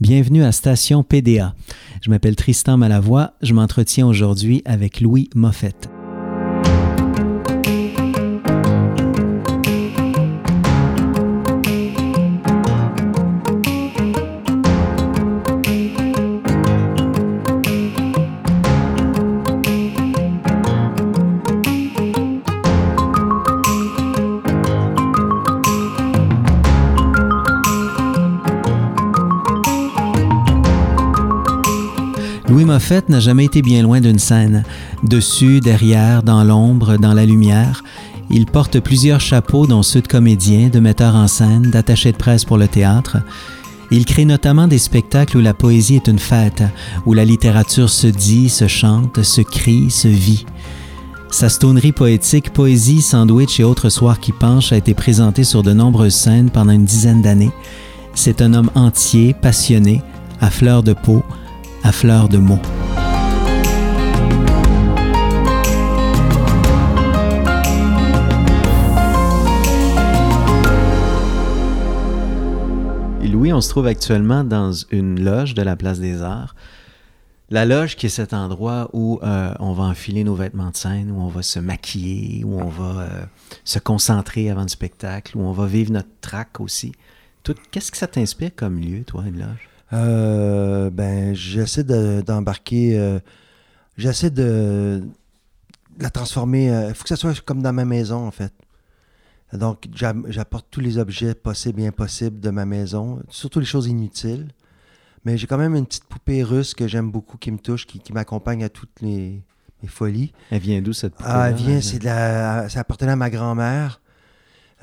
Bienvenue à Station PDA. Je m'appelle Tristan Malavoie. Je m'entretiens aujourd'hui avec Louis Moffett. Moffett n'a jamais été bien loin d'une scène. Dessus, derrière, dans l'ombre, dans la lumière, il porte plusieurs chapeaux, dont ceux de comédien, de metteur en scène, d'attaché de presse pour le théâtre. Il crée notamment des spectacles où la poésie est une fête, où la littérature se dit, se chante, se crie, se vit. Sa stonerie poétique Poésie, Sandwich et autres soirs qui penchent a été présentée sur de nombreuses scènes pendant une dizaine d'années. C'est un homme entier, passionné, à fleur de peau, à fleur de mots. Louis, on se trouve actuellement dans une loge de la Place des Arts. La loge qui est cet endroit où euh, on va enfiler nos vêtements de scène, où on va se maquiller, où on va euh, se concentrer avant le spectacle, où on va vivre notre track aussi. Qu'est-ce que ça t'inspire comme lieu, toi, une loge? Euh, ben, j'essaie de- d'embarquer. euh, j'essaie de la transformer. Il faut que ça soit comme dans ma maison, en fait. Donc, j'a- j'apporte tous les objets possibles et impossibles de ma maison, surtout les choses inutiles. Mais j'ai quand même une petite poupée russe que j'aime beaucoup, qui me touche, qui, qui m'accompagne à toutes les, mes folies. Elle vient d'où cette Ah, elle vient, c'est de la, ça appartenait à ma grand-mère.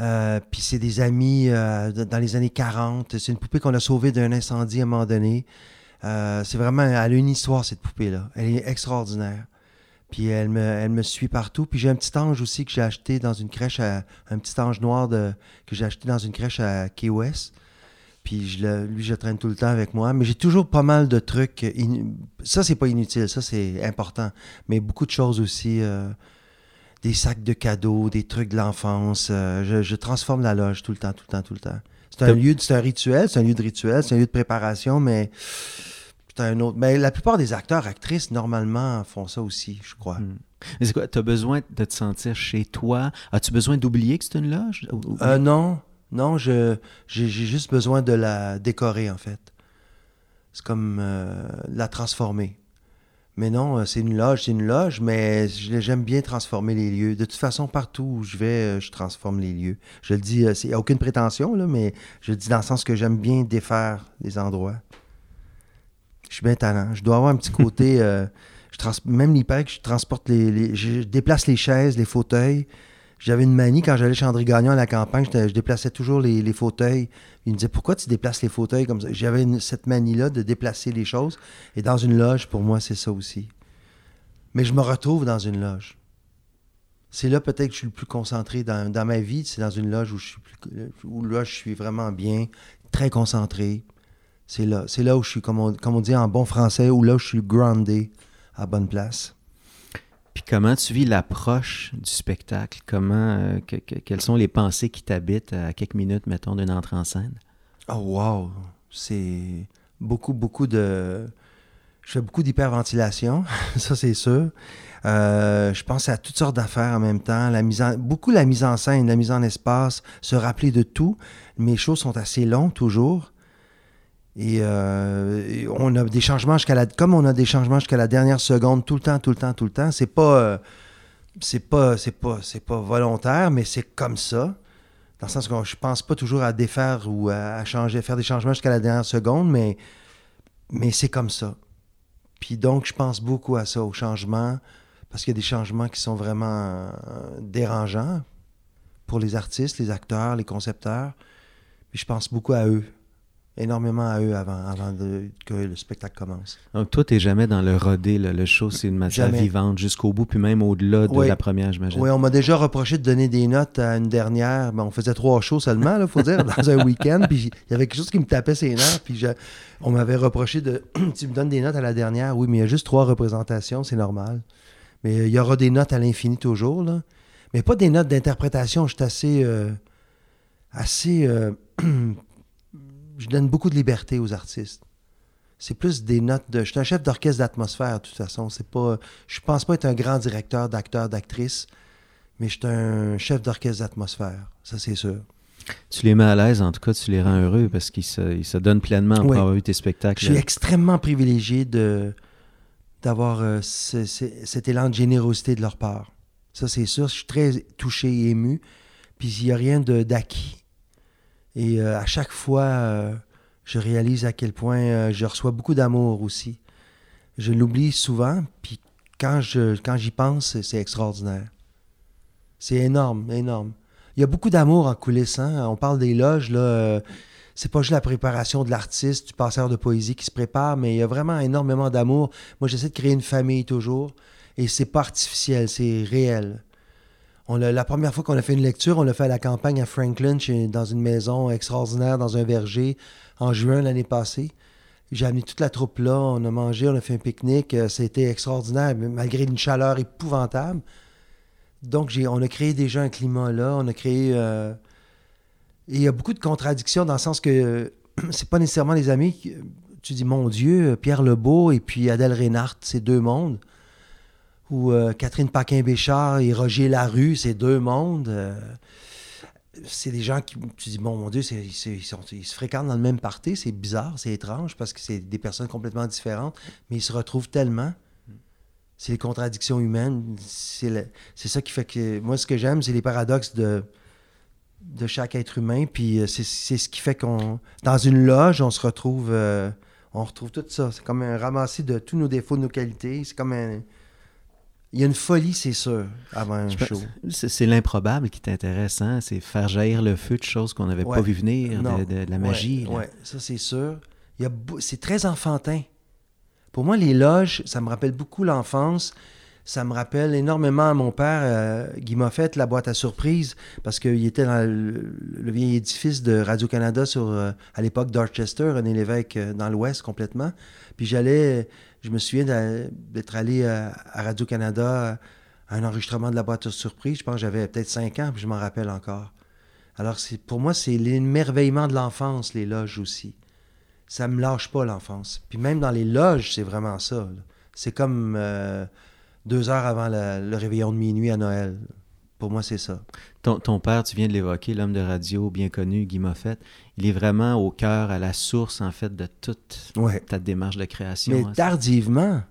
Euh, puis c'est des amis euh, dans les années 40. C'est une poupée qu'on a sauvée d'un incendie à un moment donné. Euh, c'est vraiment, elle a une histoire, cette poupée-là. Elle est extraordinaire. Puis elle me, elle me suit partout. Puis j'ai un petit ange aussi que j'ai acheté dans une crèche, à- un petit ange noir de, que j'ai acheté dans une crèche à Key West. Puis je le- lui, je le traîne tout le temps avec moi. Mais j'ai toujours pas mal de trucs. Ça, c'est pas inutile. Ça, c'est important. Mais beaucoup de choses aussi. euh, des sacs de cadeaux, des trucs de l'enfance. euh, je, je transforme la loge tout le temps, tout le temps, tout le temps. C'est un lieu, de- c'est un rituel, c'est un lieu de rituel, c'est un lieu de préparation, mais c'est un autre. Mais la plupart des acteurs, actrices, normalement, font ça aussi, je crois. Hmm. Mais c'est quoi? Tu as besoin de te sentir chez toi? As-tu besoin d'oublier que c'est une loge? Euh, non, non, je, j'ai, j'ai juste besoin de la décorer, en fait. C'est comme euh, la transformer. Mais non, euh, c'est une loge, c'est une loge, mais j'aime bien transformer les lieux. De toute façon, partout où je vais, euh, je transforme les lieux. Je le dis, il n'y a aucune prétention, là, mais je le dis dans le sens que j'aime bien défaire les endroits. Je suis bien talent. Je dois avoir un petit côté. euh, je trans- même l'IPEC, je transporte les, les- Je déplace les chaises, les fauteuils. J'avais une manie quand j'allais chez André Gagnon à la campagne, je déplaçais toujours les, les fauteuils. Il me disait Pourquoi tu déplaces les fauteuils comme ça? J'avais une- cette manie-là de déplacer les choses. Et dans une loge, pour moi, c'est ça aussi. Mais je me retrouve dans une loge. C'est là peut-être que je suis le plus concentré dans, dans ma vie. C'est dans une loge où je suis plus, où là je suis vraiment bien, très concentré. C'est là, c'est là où je suis, comme on, comme on dit en bon français, où là je suis groundé à bonne place. Puis comment tu vis l'approche du spectacle? Comment, euh, que- que- quelles sont les pensées qui t'habitent à quelques minutes, mettons, d'une entrée en scène? Oh wow! C'est beaucoup, beaucoup de... Je fais beaucoup d'hyperventilation, ça c'est sûr. Euh, je pense à toutes sortes d'affaires en même temps. La mise en... Beaucoup la mise en scène, la mise en espace, se rappeler de tout. Mes shows sont assez longs toujours. Et, euh, on a des changements jusqu'à la... Comme on a des changements jusqu'à la dernière seconde, tout le temps, tout le temps, tout le temps, c'est pas... euh, c'est pas, c'est pas, c'est pas volontaire, mais c'est comme ça. Dans le sens que je pense pas toujours à défaire ou à, à changer, faire des changements jusqu'à la dernière seconde, mais, mais c'est comme ça. Puis donc, je pense beaucoup à ça, aux changements, parce qu'il y a des changements qui sont vraiment euh, dérangeants pour les artistes, les acteurs, les concepteurs. Puis je pense beaucoup à eux, énormément à eux avant, avant de- que le spectacle commence. Donc, toi, t'es jamais dans le rodé, là. Le show, c'est une matière Jamais. vivante jusqu'au bout, puis même au-delà de Oui. la première, j'imagine. Oui, on m'a déjà reproché de donner des notes à une dernière. Ben, on faisait trois shows seulement, il faut dire, dans un week-end. Puis il y avait quelque chose qui me tapait ses nerfs. Puis je- on m'avait reproché de Tu me donnes des notes à la dernière. Oui, mais il y a juste trois représentations, c'est normal. Mais il y aura des notes à l'infini toujours. Là. Mais pas des notes d'interprétation. Je suis assez. euh, assez. euh, je donne beaucoup de liberté aux artistes. C'est plus des notes de. Je suis un chef d'orchestre d'atmosphère, de toute façon. C'est pas. Je pense pas être un grand directeur d'acteurs, d'actrices, mais je suis un chef d'orchestre d'atmosphère. Ça, c'est sûr. Tu les mets à l'aise, en tout cas, tu les rends heureux parce qu'ils se, ils se donnent pleinement pour Oui. avoir vu tes spectacles. Je suis extrêmement privilégié de d'avoir euh, ce- ce- cet élan de générosité de leur part. Ça, c'est sûr. Je suis très touché et ému. Puis il n'y a rien de- d'acquis. Et euh, à chaque fois, euh, je réalise à quel point euh, je reçois beaucoup d'amour aussi. Je l'oublie souvent, puis quand quand j'y pense, c'est- extraordinaire. C'est énorme, énorme. Il y a beaucoup d'amour en coulisses. hein. On parle des loges, là. c'est pas juste la préparation de l'artiste, du passeur de poésie qui se prépare, mais il y a vraiment énormément d'amour. Moi, j'essaie de créer une famille toujours, et c'est pas artificiel, c'est réel. L'a- première fois qu'on a fait une lecture, on l'a fait à la campagne à Franklin, dans une maison extraordinaire, dans un verger, en juin l'année passée. J'ai amené toute la troupe là, on a mangé, on a fait un pique-nique, euh, c'était extraordinaire, malgré une chaleur épouvantable. Donc, on a créé déjà un climat là, on a créé... euh, il y a beaucoup de contradictions dans le sens que euh, c'est pas nécessairement les amis. qui- tu dis, mon Dieu, Pierre Lebeau et puis Adèle Reinhardt, c'est deux mondes. Ou euh, Catherine Paquin-Béchard et Roger Larue, c'est deux mondes. Euh, c'est des gens qui, tu dis, bon, mon Dieu, ils, se fréquentent dans le même party. C'est bizarre, c'est étrange parce que c'est des personnes complètement différentes, mais ils se retrouvent tellement. C'est les contradictions humaines. C'est ça qui fait que. Moi, ce que j'aime, c'est les paradoxes de, chaque être humain. Puis euh, c'est ce qui fait qu'on. Dans une loge, on se retrouve. on retrouve tout ça. C'est comme un ramassis de tous nos défauts, de nos qualités. C'est comme un. Il y a une folie, c'est sûr, avant un Je show. C'est l'improbable qui t'intéresse, hein? C'est faire jaillir le feu de choses qu'on n'avait Ouais. pas vu venir, de, de- de la magie. Là. ouais, ça c'est sûr. C'est très enfantin. Pour moi, les loges, ça me rappelle beaucoup l'enfance. Ça me rappelle énormément à mon père, euh, Guy Moffett, la boîte à surprise, parce qu'il était dans le, le vieil édifice de Radio-Canada sur, euh, à l'époque Dorchester, René Lévesque, euh, dans l'ouest complètement. Puis j'allais, je me souviens d'être allé à, à Radio-Canada à un enregistrement de la boîte à surprise. Je pense que j'avais peut-être 5 ans, puis je m'en rappelle encore. Alors, pour moi, c'est l'émerveillement de l'enfance, les loges aussi. Ça me lâche pas, l'enfance. Puis même dans les loges, c'est vraiment ça. C'est comme euh, deux heures avant le réveillon de minuit à Noël. Pour moi, c'est ça. Ton, ton père, tu viens de l'évoquer, l'homme de radio bien connu, Guy Moffett, il est vraiment au cœur, à la source, en fait, de toute Ouais. ta démarche de création. Mais hein. tardivement,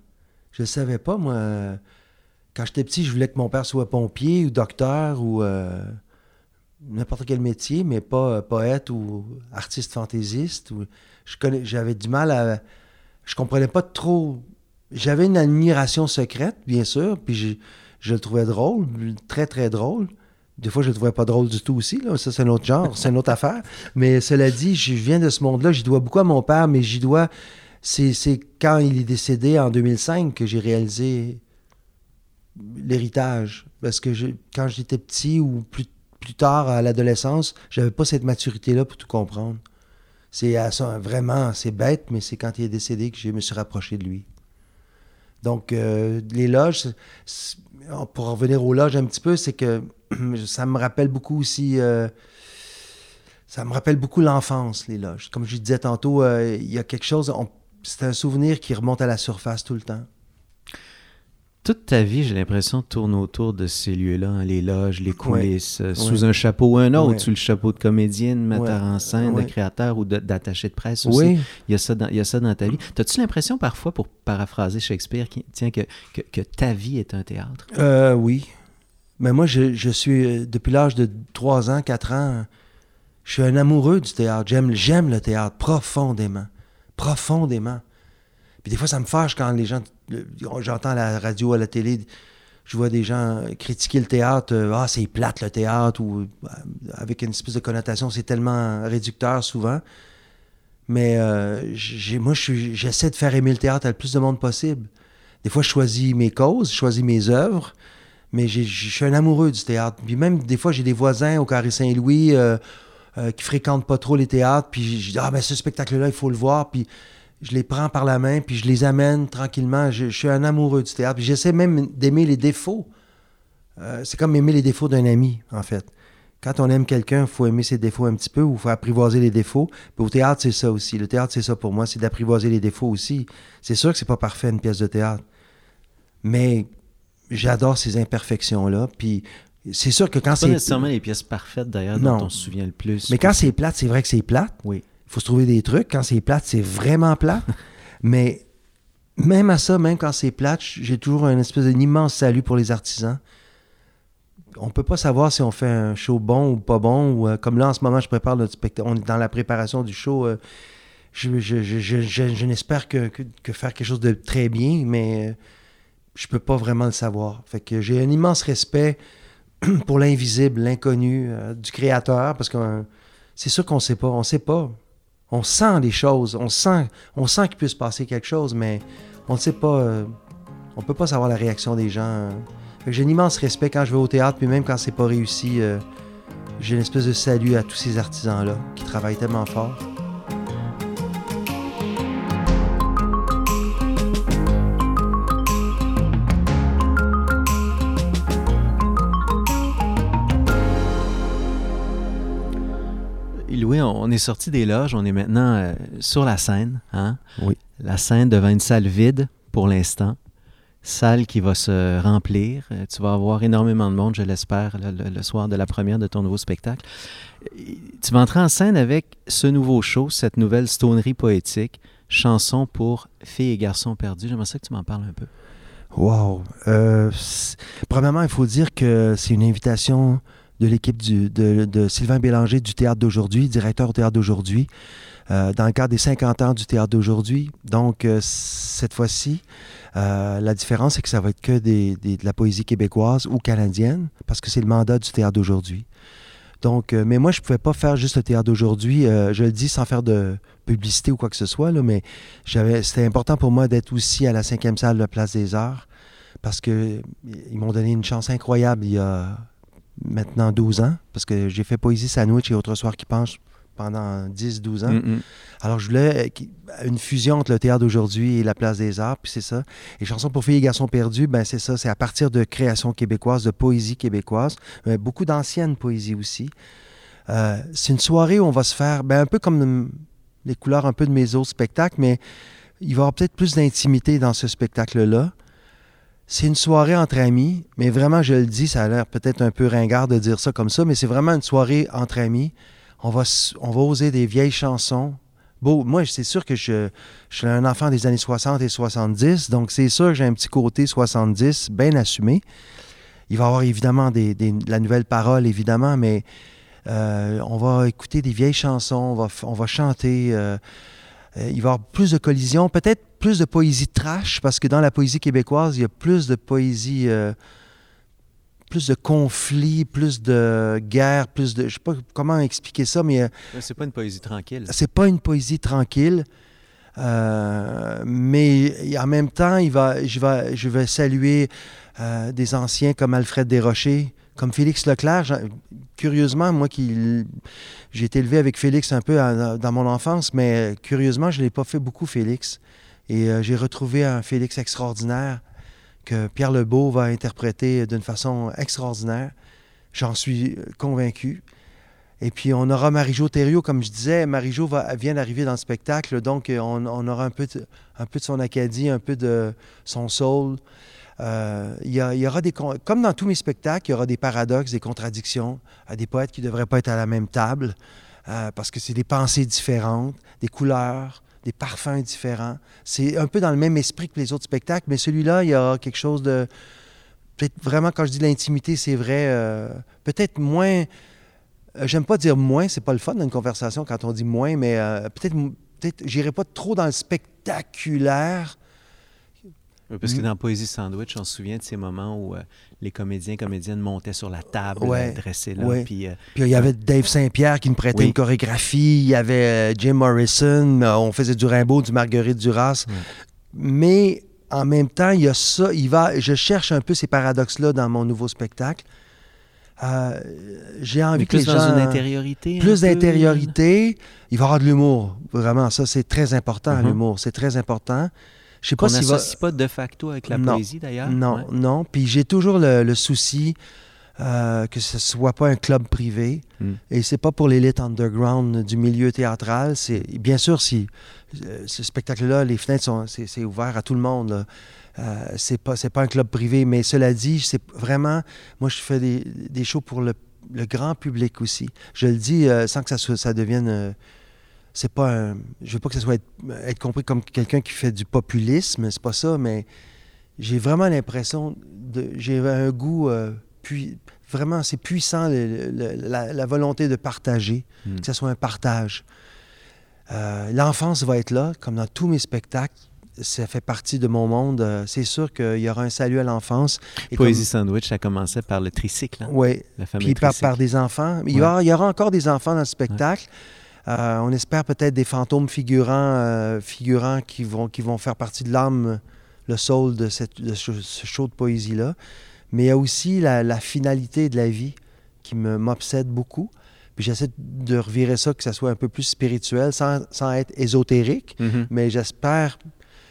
je ne savais pas, moi. Quand j'étais petit, je voulais que mon père soit pompier ou docteur ou euh, n'importe quel métier, mais pas euh, poète ou artiste fantaisiste. Ou... J'avais du mal à. Je comprenais pas trop. J'avais une admiration secrète, bien sûr, puis je, je le trouvais drôle, très, très drôle. Des fois, je le trouvais pas drôle du tout aussi. Là. Ça, c'est un autre genre, c'est une autre affaire. Mais cela dit, je viens de ce monde-là. J'y dois beaucoup à mon père, mais j'y dois. C'est quand il est décédé en 2005 que j'ai réalisé l'héritage. Parce que quand j'étais petit ou plus, plus tard à l'adolescence, j'avais pas cette maturité-là pour tout comprendre. C'est vraiment, c'est bête, mais c'est quand il est décédé que je me suis rapproché de lui. Donc, euh, les loges, pour en revenir aux loges un petit peu, c'est que ça me rappelle beaucoup aussi. euh, ça me rappelle beaucoup l'enfance, les loges. Comme je disais tantôt, euh, il y a quelque chose. c'est un souvenir qui remonte à la surface tout le temps. Toute ta vie, j'ai l'impression, tourne autour de ces lieux-là, hein, les loges, les coulisses, euh, sous un chapeau ou un autre, Ouais. sous le chapeau de comédienne, metteur en scène, de créateur ou d'attaché de presse aussi. Oui. Il y, a ça dans, il y a ça dans ta vie. T'as-tu l'impression parfois, pour paraphraser Shakespeare, qui, tiens, que, que, que ta vie est un théâtre? Euh, oui. Mais moi, je, je suis, euh, depuis l'âge de 3 ans, 4 ans, je suis un amoureux du théâtre. J'aime, j'aime le théâtre profondément. Profondément. Puis des fois, ça me fâche quand les gens. J'entends la radio, à la télé, je vois des gens critiquer le théâtre. euh, ah, c'est plate le théâtre, ou euh, avec une espèce de connotation, c'est tellement réducteur souvent. Mais euh, moi, j'essaie de faire aimer le théâtre à le plus de monde possible. Des fois, je choisis mes causes, je choisis mes œuvres, mais je suis un amoureux du théâtre. Puis même, des fois, j'ai des voisins au Carré Saint-Louis euh, euh, qui fréquentent pas trop les théâtres, puis je dis, ah, ben ce spectacle-là, il faut le voir, puis je les prends par la main, puis je les amène tranquillement. Je, je suis un amoureux du théâtre, j'essaie même d'aimer les défauts. Euh, c'est comme aimer les défauts d'un ami, en fait. quand on aime quelqu'un, il faut aimer ses défauts un petit peu ou il faut apprivoiser les défauts. Puis au théâtre, c'est ça aussi. Le théâtre, c'est ça pour moi, c'est d'apprivoiser les défauts aussi. C'est sûr que c'est pas parfait une pièce de théâtre. Mais j'adore ces imperfections-là. Puis c'est sûr que quand C'est pas nécessairement les pièces parfaites d'ailleurs dont on se souvient le plus. Mais quand c'est plate, c'est vrai que c'est plate. Oui. Il faut se trouver des trucs. Quand c'est plate, c'est vraiment plate. Mais même à ça, même quand c'est plate, j'ai toujours un espèce d'un immense salut pour les artisans. On peut pas savoir si on fait un show bon ou pas bon. Ou, euh, comme là, en ce moment, je prépare le spectacle. On est dans la préparation du show. euh, je je, je, je, je- je n'espère que, que, que faire quelque chose de très bien, mais euh, je peux pas vraiment le savoir. Fait que j'ai un immense respect pour l'invisible, l'inconnu euh, du créateur, parce que c'est sûr qu'on sait pas. On sait pas. On sent les choses. On sent, on sent qu'il peut se passer quelque chose, mais on ne sait pas. euh, on peut pas savoir la réaction des gens. J'ai un immense respect quand je vais au théâtre, puis même quand c'est pas réussi, euh, j'ai une espèce de salut à tous ces artisans-là qui travaillent tellement fort. On est sorti des loges, on est maintenant euh, sur la scène. Hein? Oui. La scène devant une salle vide pour l'instant. Salle qui va se remplir. Euh, Tu vas avoir énormément de monde, je l'espère, le, le- le soir de la première de ton nouveau spectacle. Tu vas entrer en scène avec ce nouveau show, cette nouvelle stonerie poétique, chanson pour filles et garçons perdus. J'aimerais ça que tu m'en parles un peu. Wow. Euh, premièrement, il faut dire que c'est une invitation de l'équipe de, Sylvain Bélanger du Théâtre d'aujourd'hui, directeur au Théâtre d'aujourd'hui, euh, dans le cadre des 50 ans du Théâtre d'aujourd'hui. Donc, euh, cette fois-ci, euh, la différence, c'est que ça va être que de la poésie québécoise ou canadienne, parce que c'est le mandat du Théâtre d'aujourd'hui. Donc, mais moi, je ne pouvais pas faire juste le Théâtre d'aujourd'hui. je le dis sans faire de publicité ou quoi que ce soit, là, mais c'était important pour moi d'être aussi à la cinquième salle de la Place des Arts parce que ils m'ont donné une chance incroyable il y a maintenant 12 ans, parce que j'ai fait Poésie Sandwich et Autre Soir qui penche pendant 10-12 ans. Alors, je voulais une fusion entre le théâtre d'aujourd'hui et la place des arts, puis c'est ça. Et Chansons pour filles et garçons perdus, ben c'est ça, c'est à partir de créations québécoises, de poésie québécoise, mais beaucoup d'anciennes poésies aussi. Euh, c'est une soirée où on va se faire, ben, un peu comme les couleurs un peu de mes autres spectacles, mais il va y avoir peut-être plus d'intimité dans ce spectacle-là. C'est une soirée entre amis, mais vraiment, je le dis, ça a l'air peut-être un peu ringard de dire ça comme ça, mais c'est vraiment une soirée entre amis. On va, oser des vieilles chansons. Beau, moi, c'est sûr que je, je suis un enfant des années 60 et 70, donc c'est sûr que j'ai un petit côté 70 bien assumé. Il va y avoir évidemment des, de la nouvelle parole, évidemment, mais euh, on va écouter des vieilles chansons, on va, on va chanter. euh, euh, il va y avoir plus de collisions, peut-être plus de poésie trash, parce que dans la poésie québécoise, il y a plus de poésie, euh, plus de conflits, plus de guerres, plus de... Je sais pas comment expliquer ça, mais euh, C'est pas une poésie tranquille. c'est pas une poésie tranquille. euh, mais en même temps, il va, je, vais, je vais saluer euh, des anciens comme Alfred Desrochers, comme Félix Leclerc. Curieusement, moi qui j'ai été élevé avec Félix un peu à- dans mon enfance, mais curieusement, je ne l'ai pas fait beaucoup, Félix. Et euh, j'ai retrouvé un Félix extraordinaire que Pierre Lebeau va interpréter d'une façon extraordinaire. J'en suis euh, convaincu. Et puis, on aura Marie-Jo Thériault, comme je disais. Marie-Jo vient d'arriver dans le spectacle, donc euh, on, aura un peu, de, son Acadie, un peu de son soul. Comme dans tous mes spectacles, il y aura des paradoxes, des contradictions, à des poètes qui ne devraient pas être à la même table, parce que c'est des pensées différentes, des couleurs, des parfums différents. C'est un peu dans le même esprit que les autres spectacles, mais celui-là, il y aura quelque chose de... Peut-être vraiment, quand je dis l'intimité, c'est vrai, euh, peut-être moins... euh, J'aime pas dire moins, c'est pas le fun dans une conversation quand on dit moins, mais euh, peut-être, peut-être, j'irai pas trop dans le spectaculaire. Oui, Parce que Mm. dans Poésie Sandwich, on se souvient de ces moments où euh, les comédiens comédiennes montaient sur la table, Ouais, euh, dressés là, ouais. puis euh, Puis il y avait Dave Saint-Pierre qui me prêtait Oui. une chorégraphie, il y avait euh, Jim Morrison, euh, on faisait du Rimbaud, du Marguerite Duras. Mais en même temps, il y a ça, il va, je cherche un peu ces paradoxes-là dans mon nouveau spectacle. Euh, j'ai envie mais que les plus dans gens... une intériorité. un Plus d'intériorité. Il va y avoir de l'humour. Vraiment, ça, c'est très important, Mhm. l'humour. C'est très important. Je sais pas va... n'associe pas de facto avec la Non. poésie d'ailleurs. Non, Ouais. non. Puis j'ai toujours le, le souci euh, que ce soit pas un club privé. Mm. Et c'est pas pour l'élite underground du milieu théâtral. C'est bien sûr si euh, ce spectacle-là, les fenêtres sont, c'est, ouvert à tout le monde. là. Euh, c'est pas, c'est pas un club privé, mais cela dit, c'est vraiment, moi je fais des, des shows pour le, le grand public aussi. Je le dis euh, sans que ça, soit- ça devienne, c'est pas, un- je veux pas que ça soit être, être compris comme quelqu'un qui fait du populisme, c'est pas ça, mais j'ai vraiment l'impression de, j'ai un goût euh, puis vraiment c'est puissant le- le- la, la volonté de partager, Mm. que ce soit un partage. Euh, L'enfance va être là, comme dans tous mes spectacles. Ça fait partie de mon monde. Euh, C'est sûr qu'il y aura un salut à l'enfance. Et Poésie Sandwich, ça commençait par le tricycle, hein, fameux puis par, par des enfants. Il y, aura, il y aura encore des enfants dans le spectacle. Euh, on espère peut-être des fantômes figurants, euh, figurants qui vont, qui vont faire partie de l'âme, le soul de, cette, de ce, ce show de poésie-là. Mais il y a aussi la, la finalité de la vie qui me- m'obsède beaucoup. Puis j'essaie de revirer ça, que ça soit un peu plus spirituel, sans, sans être ésotérique. Mhm. Mais j'espère.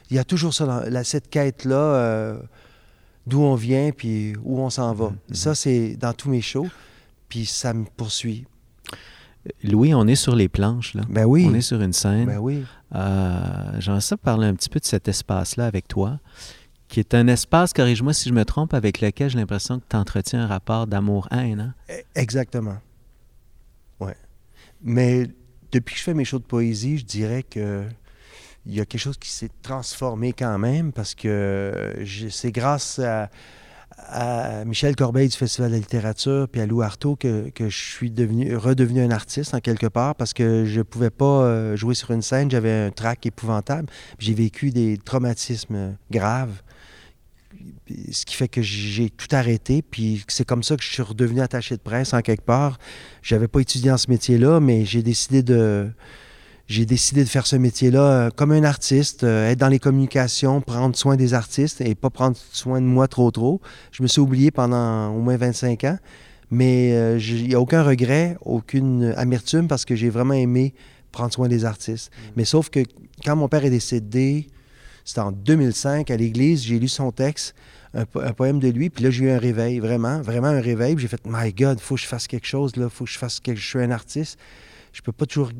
Il y a toujours ça, dans, la- cette quête-là, euh, d'où on vient, puis où on s'en va. Mhm. Ça, c'est dans tous mes shows, puis ça me poursuit. Louis, on est sur les planches, là. Ben oui. On est sur une scène. Ben oui. Euh, J'aimerais ça parler un petit peu de cet espace-là avec toi, qui est un espace, corrige-moi si je me trompe, avec lequel j'ai l'impression que tu entretiens un rapport d'amour-haine. hein? E- Exactement. Ouais. Mais depuis que je fais mes shows de poésie, je dirais que il y a quelque chose qui s'est transformé quand même parce que j'ai- c'est grâce à, à Michel Corbeil du Festival de la littérature puis à Lou Artaud que, je suis devenu, redevenu un artiste en quelque part parce que je pouvais pas euh, jouer sur une scène, j'avais un trac épouvantable. J'ai vécu des traumatismes graves ce qui fait que j'ai tout arrêté. Puis c'est comme ça que je suis redevenu attaché de presse en quelque part. J'avais pas étudié en ce métier-là, mais j'ai décidé de j'ai décidé de faire ce métier-là euh, comme un artiste, euh, être dans les communications, prendre soin des artistes et pas prendre soin de moi trop trop. Je me suis oublié pendant au moins 25 ans, mais euh, il n'y a aucun regret, aucune amertume parce que j'ai vraiment aimé prendre soin des artistes. Mais sauf que quand mon père est décédé, c'était en 2005 à l'église, j'ai lu son texte, un, po- un poème de lui, puis là j'ai eu un réveil, vraiment, vraiment un réveil. Puis J'ai fait, my God, il faut que je fasse quelque chose là, faut que je fasse quelque, je suis un artiste, je peux pas toujours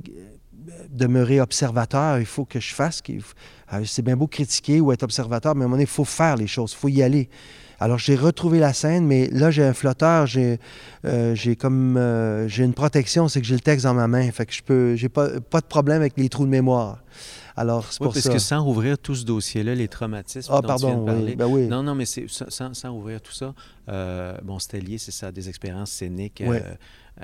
demeurer observateur, il faut que je fasse. euh, C'est bien beau critiquer ou être observateur, mais à un moment donné, il faut faire les choses, il faut y aller. Alors j'ai retrouvé la scène, mais là j'ai un flotteur, j'ai euh, comme euh, j'ai une protection, c'est que j'ai le texte dans ma main, fait que je peux, j'ai pas de problème avec les trous de mémoire. Alors c'est Oui, pour parce ça. que sans ouvrir tout ce dossier-là, les traumatismes Ah dont tu viens de pardon, parler, oui, ben oui. Non, non, mais c'est sans, ouvrir tout ça. euh, bon, c'était lié, c'est ça, des expériences scéniques euh,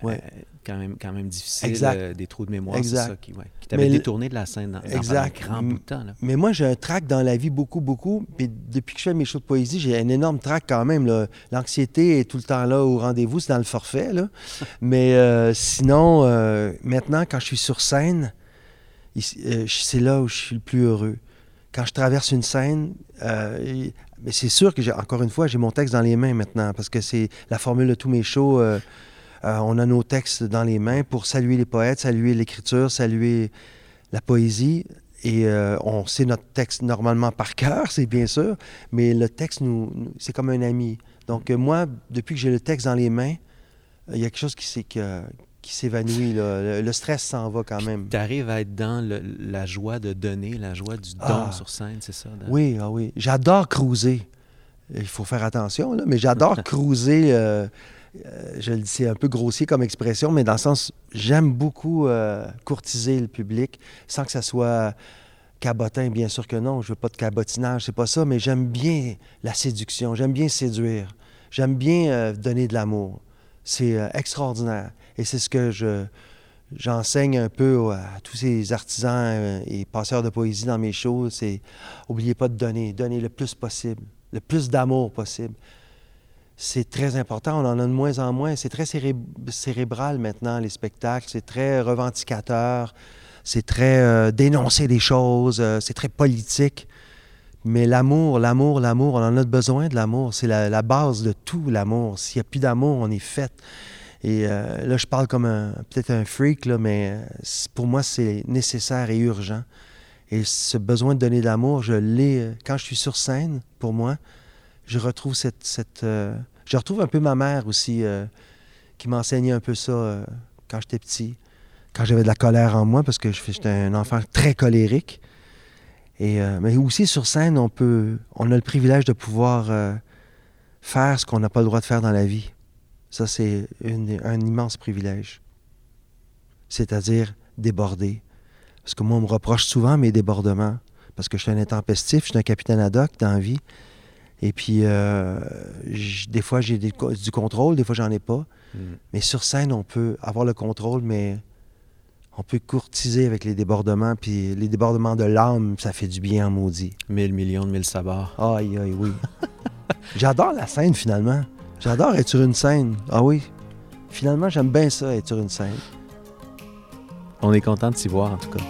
euh, quand, même, quand même difficiles, Exact. des trous de mémoire, c'est ça qui, ouais, qui t'avait détourné de la scène dans, dans Exact. pendant un grand bout de temps. Là. Mais moi, j'ai un trac dans la vie beaucoup, beaucoup. Puis depuis que je fais mes shows de poésie, j'ai un énorme trac quand même. L'anxiété est tout le temps là au rendez-vous, c'est dans le forfait. Là. Mais sinon, maintenant, quand je suis sur scène, euh, c'est là où je suis le plus heureux. Quand je traverse une scène, euh, c'est sûr que, j'ai, encore une fois, j'ai mon texte dans les mains maintenant parce que c'est la formule de tous mes shows. euh, euh, on a nos textes dans les mains pour saluer les poètes, saluer l'écriture, saluer la poésie. Et on sait notre texte normalement par cœur, c'est bien sûr, mais le texte, nous, nous- c'est comme un ami. Donc moi, depuis que j'ai le texte dans les mains, il y a quelque chose qui, s'est- que- qui s'évanouit. Le, le stress s'en va quand même. Tu arrives à être dans le- la joie de donner, la joie du don Ah. sur scène, c'est ça? dans- Oui, ah oui. J'adore cruiser. Il faut faire attention, là, mais j'adore cruiser. euh, euh, je le dis, c'est un peu grossier comme expression, mais dans le sens, j'aime beaucoup euh, courtiser le public sans que ça soit cabotin, bien sûr que non. Je veux pas de cabotinage, c'est pas ça, mais j'aime bien la séduction, j'aime bien séduire, j'aime bien donner de l'amour. C'est euh, extraordinaire. Et c'est ce que je, j'enseigne un peu à tous ces artisans euh, et passeurs de poésie dans mes shows. C'est oubliez pas de donner, donner le plus possible, le plus d'amour possible. C'est très important, on en a de moins en moins. C'est très céré- cérébral maintenant, les spectacles. C'est très revendicateur, c'est très euh, dénoncer des choses, c'est très politique. Mais l'amour, l'amour, l'amour, on en a besoin de l'amour. C'est la, base de tout, l'amour. S'il n'y a plus d'amour, on est fait. Et euh, là, je parle comme peut-être un freak, là, mais euh, pour moi, c'est nécessaire et urgent. Et ce besoin de donner de l'amour, je l'ai euh, quand je suis sur scène, pour moi. Je retrouve cette. cette Je retrouve un peu ma mère aussi, qui m'enseignait un peu ça quand j'étais petit, quand j'avais de la colère en moi, parce que j'étais un enfant très colérique. Et, euh, mais aussi sur scène, on peut, on a le privilège de pouvoir euh, faire ce qu'on n'a pas le droit de faire dans la vie. Ça, c'est un immense privilège. C'est-à-dire déborder. Parce que moi, on me reproche souvent mes débordements. Parce que je suis un intempestif, je suis un capitaine ad hoc dans la vie. Et puis, euh, des fois, j'ai du contrôle, des fois, j'en ai pas. Mais sur scène, on peut avoir le contrôle, mais on peut courtiser avec les débordements. Puis les débordements de l'âme, ça fait du bien en maudit. Mille millions de mille sabords. Aïe, aïe, oui. J'adore la scène, finalement. J'adore être sur une scène. Ah oui. Finalement, j'aime bien ça, être sur une scène. On est content de s'y voir, en tout cas.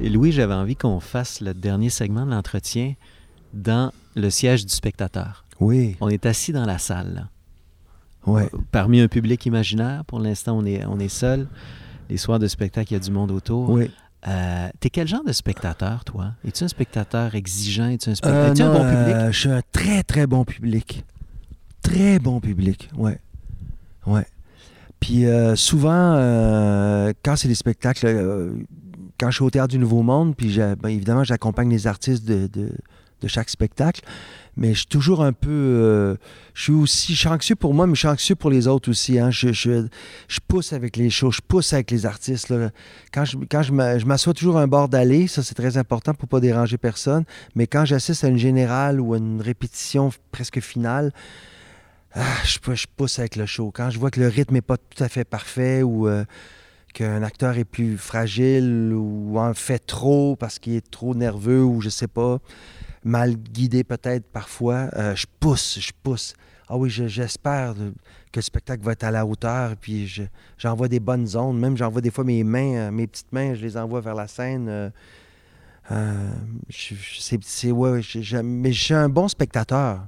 Et Louis, j'avais envie qu'on fasse le dernier segment de l'entretien dans le siège du spectateur. Oui, On est assis dans la salle. là. ouais. Parmi un public imaginaire, pour l'instant, on est, on est seul. Les soirs de spectacle, il y a du monde autour. Oui. Euh, T'es quel genre de spectateur, toi? Es-tu un spectateur exigeant? Es-tu un, spect- Euh, es-tu un non, bon public? euh, je suis un très, très bon public. Très bon public, ouais. Ouais. Puis euh, souvent, euh, quand c'est des spectacles, euh, quand je suis au Théâtre du Nouveau Monde, puis ben, évidemment, j'accompagne les artistes de, chaque spectacle, mais je suis toujours un peu... euh, je suis aussi... Je suis anxieux pour moi, mais je suis anxieux pour les autres aussi. hein. Je, pousse avec les shows, je pousse avec les artistes. Quand je, m'assois toujours à un bord d'allée, ça c'est très important pour pas déranger personne, mais quand j'assiste à une générale ou à une répétition presque finale, ah, je pousse avec le show. Quand je vois que le rythme n'est pas tout à fait parfait ou euh, qu'un acteur est plus fragile ou en fait trop parce qu'il est trop nerveux ou je sais pas, mal guidé peut-être parfois, euh, je pousse, je pousse. Ah oui, je- j'espère que le spectacle va être à la hauteur, puis je- j'envoie des bonnes zones. Même j'envoie des fois mes mains, euh, mes petites mains, je les envoie vers la scène. euh, c'est, ouais, mais je suis un bon spectateur.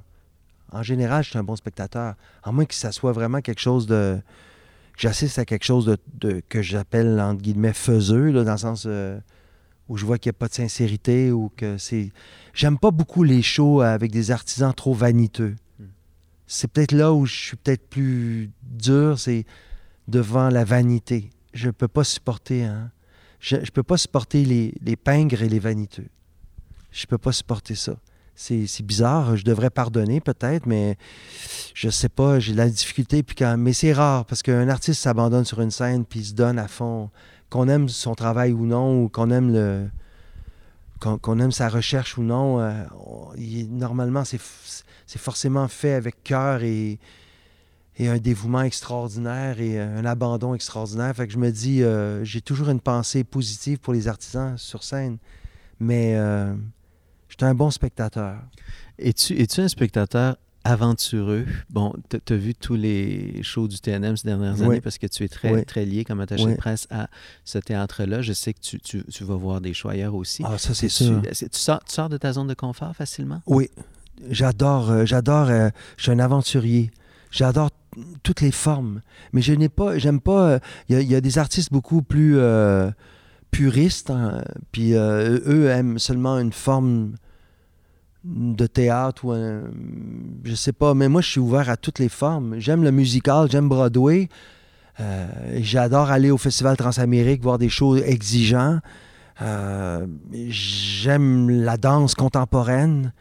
En général, je suis un bon spectateur. À moins que ça soit vraiment quelque chose de. J'assiste à quelque chose de, de- que j'appelle, entre guillemets, faiseux, là, dans le sens euh, où je vois qu'il n'y a pas de sincérité ou que c'est. J'aime pas beaucoup les shows avec des artisans trop vaniteux. Mm. C'est peut-être là où je suis peut-être plus dur, c'est devant la vanité. Je peux pas supporter, hein. Je, je peux pas supporter les, les pingres et les vaniteux. Je peux pas supporter ça. C'est bizarre, je devrais pardonner peut-être, mais je sais pas, j'ai de la difficulté. Mais c'est rare parce qu'un artiste s'abandonne sur une scène puis il se donne à fond, qu'on aime son travail ou non, ou qu'on aime le qu'on aime sa recherche ou non. euh, normalement, c'est forcément fait avec cœur et, un dévouement extraordinaire et euh, un abandon extraordinaire. Fait que je me dis, euh, j'ai toujours une pensée positive pour les artisans sur scène, mais j'étais un bon spectateur. Es-tu es-tu un spectateur aventureux? Bon, tu as vu tous les shows du TNM ces dernières Oui. années parce que tu es très, Oui. très lié comme attaché Oui. de presse à ce théâtre-là. Je sais que tu, tu- tu vas voir des shows ailleurs aussi. Ah, ça, c'est sûr. Tu, sors, tu sors de ta zone de confort facilement? Oui, j'adore, euh, j'adore, euh, je suis un aventurier. J'adore toutes les formes, mais je n'ai pas, j'aime pas, euh, il y, a- il y a des artistes beaucoup plus puristes, hein, puis euh, eux aiment seulement une forme de théâtre ou un, je sais pas, mais moi je suis ouvert à toutes les formes. J'aime le musical, j'aime Broadway. Euh, J'adore aller au Festival Transamérique, voir des shows exigeants. Euh, j'aime la danse contemporaine.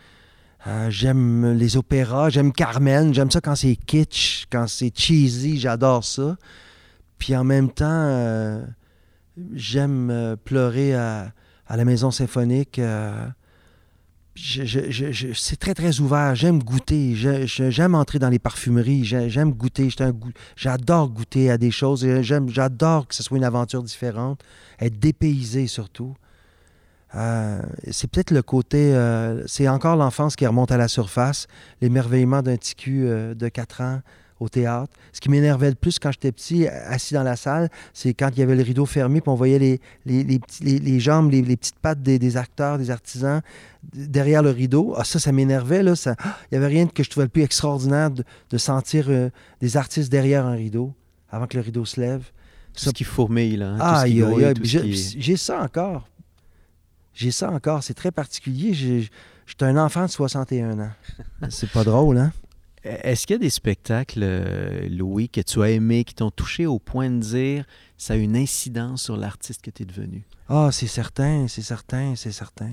J'aime les opéras. J'aime Carmen. J'aime ça quand c'est kitsch, quand c'est cheesy. J'adore ça. Puis en même temps, j'aime euh, pleurer à, la maison symphonique. euh, c'est très, très ouvert. J'aime goûter. J'aime entrer dans les parfumeries. J'ai- J'aime goûter. J'adore goûter à des choses. J'adore que ce soit une aventure différente. Être dépaysé surtout. Euh, c'est peut-être le côté... c'est encore l'enfance qui remonte à la surface. L'émerveillement d'un petit de 4 ans au théâtre. Ce qui m'énervait le plus quand j'étais petit, assis dans la salle, c'est quand il y avait le rideau fermé, puis on voyait les, les, les petits- les- les jambes, les, les petites pattes des, des acteurs, des artisans derrière le rideau. Ah, ça, ça m'énervait. Là, ça, ah, il n'y avait rien que je trouvais le plus extraordinaire de, de sentir euh, des artistes derrière un rideau, avant que le rideau se lève. Tout ce qui fourmille, là. hein, Ah, j'ai qui- ça encore. J'ai ça encore. C'est très particulier. J'ai- J'étais un enfant de 61 ans. C'est pas drôle, hein? Est-ce qu'il y a des spectacles, euh, Louis, que tu as aimés, qui t'ont touché au point de dire ça a une incidence sur l'artiste que tu es devenu? Ah, c'est certain, c'est certain, c'est certain.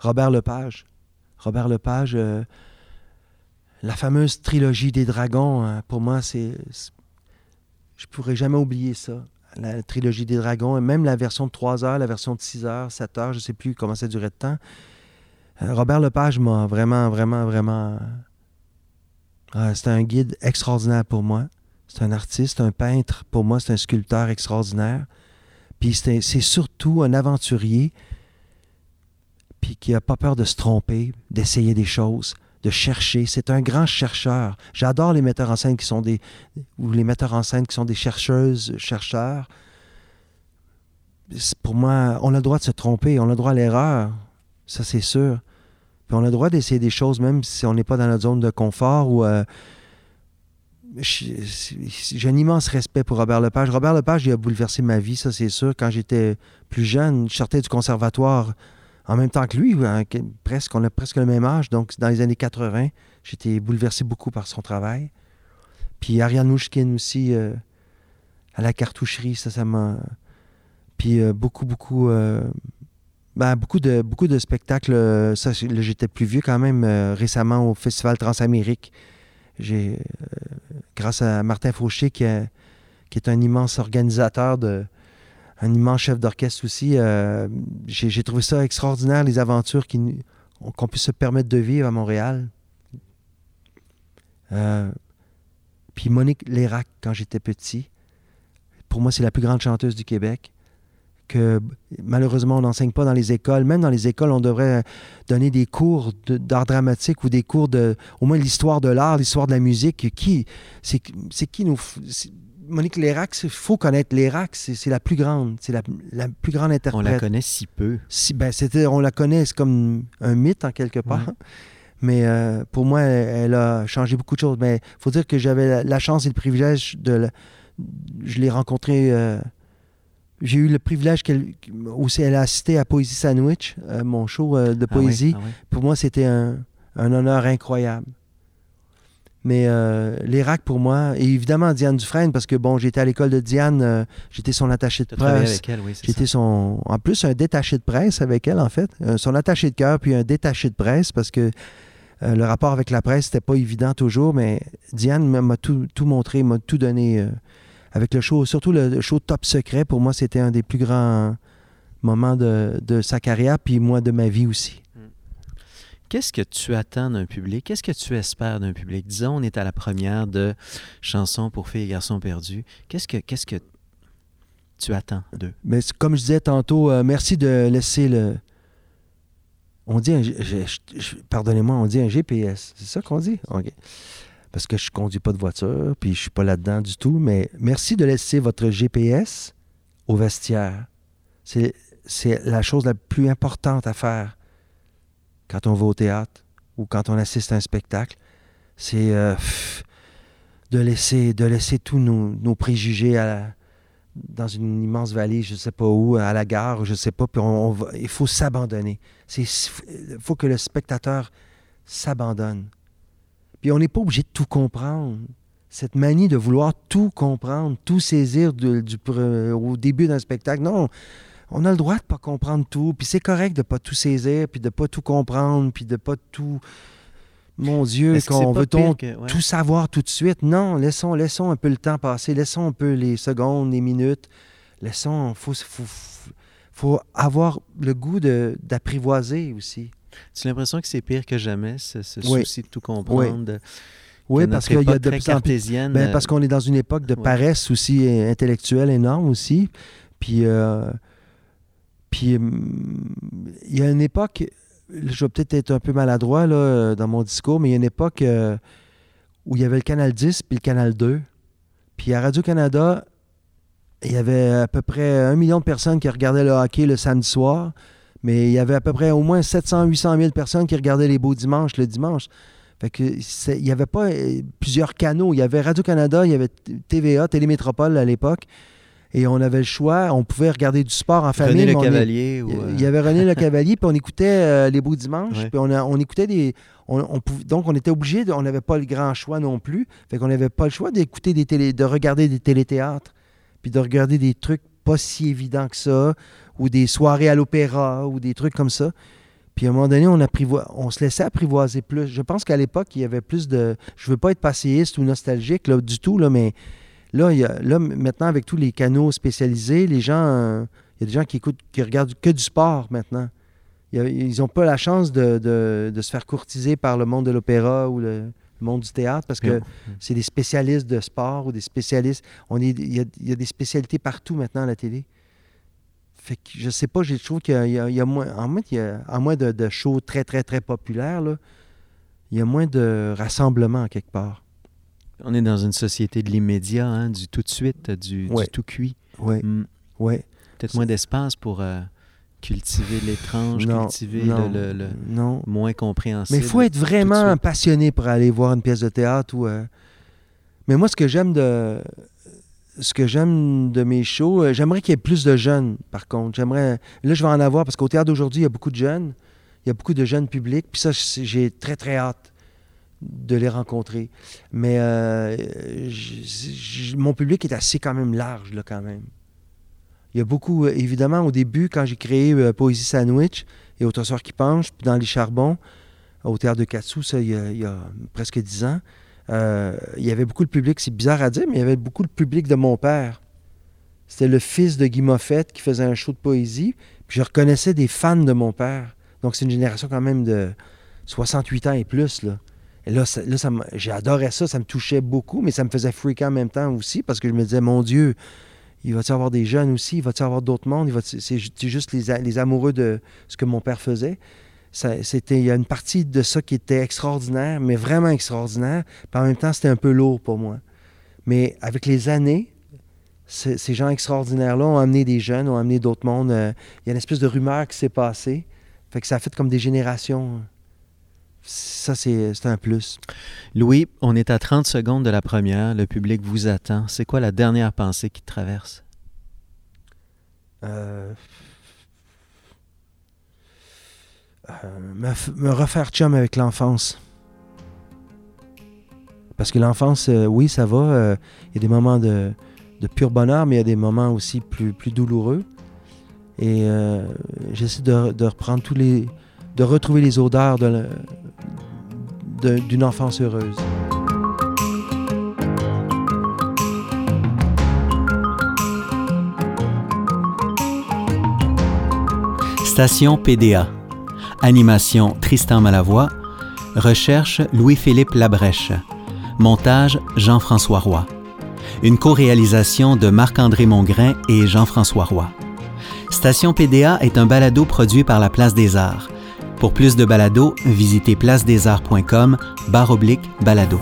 Robert Lepage. Robert Lepage, euh, la fameuse trilogie des dragons, hein, pour moi, c'est. Je pourrais jamais oublier ça. La trilogie des dragons, et même la version de 3 heures, la version de 6 heures, 7 heures, je sais plus comment ça durait de temps. Euh, Robert Lepage m'a vraiment, vraiment, vraiment. Ah, c'est un guide extraordinaire pour moi. C'est un artiste, un peintre. Pour moi, c'est un sculpteur extraordinaire. Puis c'est surtout un aventurier, puis qui n'a pas peur de se tromper, d'essayer des choses, de chercher. C'est un grand chercheur. J'adore les metteurs en scène qui sont des ou les metteurs en scène qui sont des chercheuses, chercheurs. Pour moi, on a le droit de se tromper, on a le droit à l'erreur, ça c'est sûr. On a le droit d'essayer des choses même si on n'est pas dans notre zone de confort ou euh, j'ai un immense respect pour Robert Lepage. Robert Lepage, il a bouleversé ma vie, ça c'est sûr. Quand j'étais plus jeune, je sortais du conservatoire en même temps que lui, hein, que- presque, on a presque le même âge. Donc, dans les années 80, j'étais bouleversé beaucoup par son travail. Puis Ariane Mouchkine aussi, euh, à la cartoucherie, ça, ça m'a... Puis euh, beaucoup, beaucoup... ben, beaucoup, de, spectacles. euh, j'étais plus vieux quand même euh, récemment au Festival Transamérique. Euh, grâce à Martin Fauché, qui, est- un immense organisateur, de, un immense chef d'orchestre aussi, j'ai, trouvé ça extraordinaire, les aventures qu'on puisse se permettre de vivre à Montréal. Puis Monique Lérac, quand j'étais petit, pour moi, c'est la plus grande chanteuse du Québec. Que malheureusement, on n'enseigne pas dans les écoles. Même dans les écoles, on devrait donner des cours de- d'art dramatique ou des cours de, au moins l'histoire de l'art, l'histoire de la musique. Qui, c'est, qui nous. Monique Lérac, il faut connaître Lérac, c'est, la plus grande, c'est la, la plus grande On interprète. la connaît si peu. Si, ben, on la connaît, c'est comme un mythe en quelque part. Ouais. Mais euh, pour moi, elle, elle a changé beaucoup de choses. Mais il faut dire que j'avais la, la chance et le privilège de. la- je l'ai rencontrée. euh, j'ai eu le privilège qu'elle aussi elle a assisté à Poésie Sandwich, euh, mon show euh, de Ah oui, poésie. ah oui. Pour moi, c'était un, un honneur incroyable. Mais euh, l'Irak, pour moi, et évidemment Diane Dufresne, parce que bon, j'étais à l'école de Diane, j'étais son attaché de presse. avec elle, oui. J'étais son. En plus, un détaché de presse avec elle, en fait. Son attaché de cœur, puis un détaché de presse, parce que le rapport avec la presse, c'était pas évident toujours, mais Diane m'a- tout, tout montré, m'a tout donné avec le show. Surtout le show Top Secret, pour moi, c'était un des plus grands moments de, de sa carrière, puis moi, de ma vie aussi. Qu'est-ce que tu attends d'un public? Qu'est-ce que tu espères d'un public? Disons, on est à la première de Chansons pour filles et garçons perdus. Qu'est-ce que, qu'est-ce que tu attends d'eux? Mais comme je disais tantôt, euh, merci de laisser le. On dit un. Pardonnez-moi, on dit un GPS. C'est ça qu'on dit? OK. Parce que je conduis pas de voiture, puis je suis pas là-dedans du tout. Mais merci de laisser votre GPS au vestiaire. C'est, la chose la plus importante à faire quand on va au théâtre ou quand on assiste à un spectacle. C'est euh, de laisser, de laisser tous nos, préjugés dans une immense vallée, je ne sais pas où, à la gare, je ne sais pas, puis il faut s'abandonner. Il faut que le spectateur s'abandonne. Puis on n'est pas obligé de tout comprendre. Cette manie de vouloir tout comprendre, tout saisir de- du, pre- au début d'un spectacle, non, on a le droit de pas comprendre tout, puis c'est correct de pas tout saisir, puis de pas tout comprendre, puis de pas tout... Mon Dieu, qu'on veut-on que- ouais. tout savoir tout de suite? Non, laissons, laissons un peu le temps passer, laissons un peu les secondes, les minutes. Laissons, faut, faut, faut avoir le goût d'apprivoiser aussi. Tu as l'impression que c'est pire que jamais, ce, ce Oui. souci de tout comprendre? Oui, que parce qu'il y a de plus en plus. Ben, euh, parce qu'on est dans une époque de ouais. paresse aussi euh, intellectuelle énorme aussi. Puis, euh, puis il y a une époque, je vais peut-être être un peu maladroit là, dans mon discours, mais il y a une époque euh, où il y avait le Canal 10 puis le Canal 2. Puis à Radio-Canada, il y avait à peu près un million de personnes qui regardaient le hockey le samedi soir, mais il y avait à peu près au moins 700-800 000 personnes qui regardaient les beaux dimanches le dimanche. Fait que il n'y avait pas euh, plusieurs canaux. Il y avait Radio-Canada, il y avait TVA, Télémétropole à l'époque. Et on avait le choix. On pouvait regarder du sport en famille. René le Cavalier. ou, Il y euh, avait René Le Cavalier, puis on écoutait euh, les beaux dimanches, puis on, écoutait des. On, on pouv- donc, on était obligé, de- on n'avait pas le grand choix non plus. Fait qu'on n'avait pas le choix d'écouter des télé, de regarder des téléthéâtres, puis de regarder des trucs pas si évidents que ça, ou des soirées à l'opéra, ou des trucs comme ça. Puis à un moment donné, on, on se laissait apprivoiser plus. Je pense qu'à l'époque, il y avait plus de. Je veux pas être passéiste ou nostalgique là, du tout, là, mais là, il y a- là, maintenant, avec tous les canaux spécialisés, les gens. euh, il y a des gens qui écoutent, qui regardent que du sport maintenant. Ils n'ont pas la chance de, de- de se faire courtiser par le monde de l'opéra ou le, le monde du théâtre parce que c'est des spécialistes de sport ou des spécialistes. On est, il, y a, il y a des spécialités partout maintenant à la télé. Fait que je sais pas, je trouve qu'il y a, y y moins, en moins, il y a- en moins de, de shows très, très, très populaires, là, il y a moins de rassemblements quelque part. On est dans une société de l'immédiat, hein, du tout de suite, du, tout cuit. Oui, Hmm. Peut-être moins d'espace pour euh, cultiver l'étrange, cultiver non, le, le- le non. moins compréhensible. Mais il faut être vraiment passionné pour aller voir une pièce de théâtre. Ou, euh, Mais moi, ce que j'aime de ce que j'aime de mes shows, euh, j'aimerais qu'il y ait plus de jeunes, par contre. J'aimerais. Là, je vais en avoir parce qu'au théâtre d'aujourd'hui, il y a beaucoup de jeunes. Il y a beaucoup de jeunes publics. Puis ça, j'ai très, très hâte de les rencontrer. Mais euh, mon public est assez quand même large, là, quand même. Il y a beaucoup, euh, évidemment, au début, quand j'ai créé Poésie Sandwich et Autre soir qui penche, puis dans les charbons, au théâtre de Katsu, ça, il y a presque dix ans, euh, il y avait beaucoup de public, c'est bizarre à dire, mais il y avait beaucoup de public de mon père. C'était le fils de Guy Moffett qui faisait un show de poésie, puis je reconnaissais des fans de mon père. Donc c'est une génération quand même de 68 ans et plus, là. Et là, là ça j'adorais ça, ça me touchait beaucoup, mais ça me faisait freaker en même temps aussi, parce que je me disais, mon Dieu, il va-tu avoir des jeunes aussi, il va-tu avoir d'autres mondes, c'est ju- c'est juste les amoureux de ce que mon père faisait. Ça- c'était, il y a une partie de ça qui était extraordinaire, mais vraiment extraordinaire. Puis en même temps, c'était un peu lourd pour moi. Mais avec les années, ce- ces gens extraordinaires-là ont amené des jeunes, ont amené d'autres mondes. Euh, Il y a une espèce de rumeur qui s'est passée. Fait que ça a fait comme des générations. Ça, c'est, c'est un plus. Louis, on est à 30 secondes de la première. Le public vous attend. C'est quoi la dernière pensée qui te traverse? Euh, euh, me, f- me refaire chum avec l'enfance. Parce que l'enfance, euh, oui, ça va. euh, Il y a des moments de, pur bonheur, mais il y a des moments aussi plus, douloureux. Et euh, j'essaie de, reprendre tous les. de retrouver les odeurs d'une enfance heureuse. Station PDA. Animation Tristan Malavoie. Recherche Louis-Philippe Labrèche. Montage Jean-François Roy. Une co-réalisation de Marc-André Mongrain et Jean-François Roy. Station PDA est un balado produit par la Place des Arts. Pour plus de balados, visitez placedesarts.com barre oblique balado.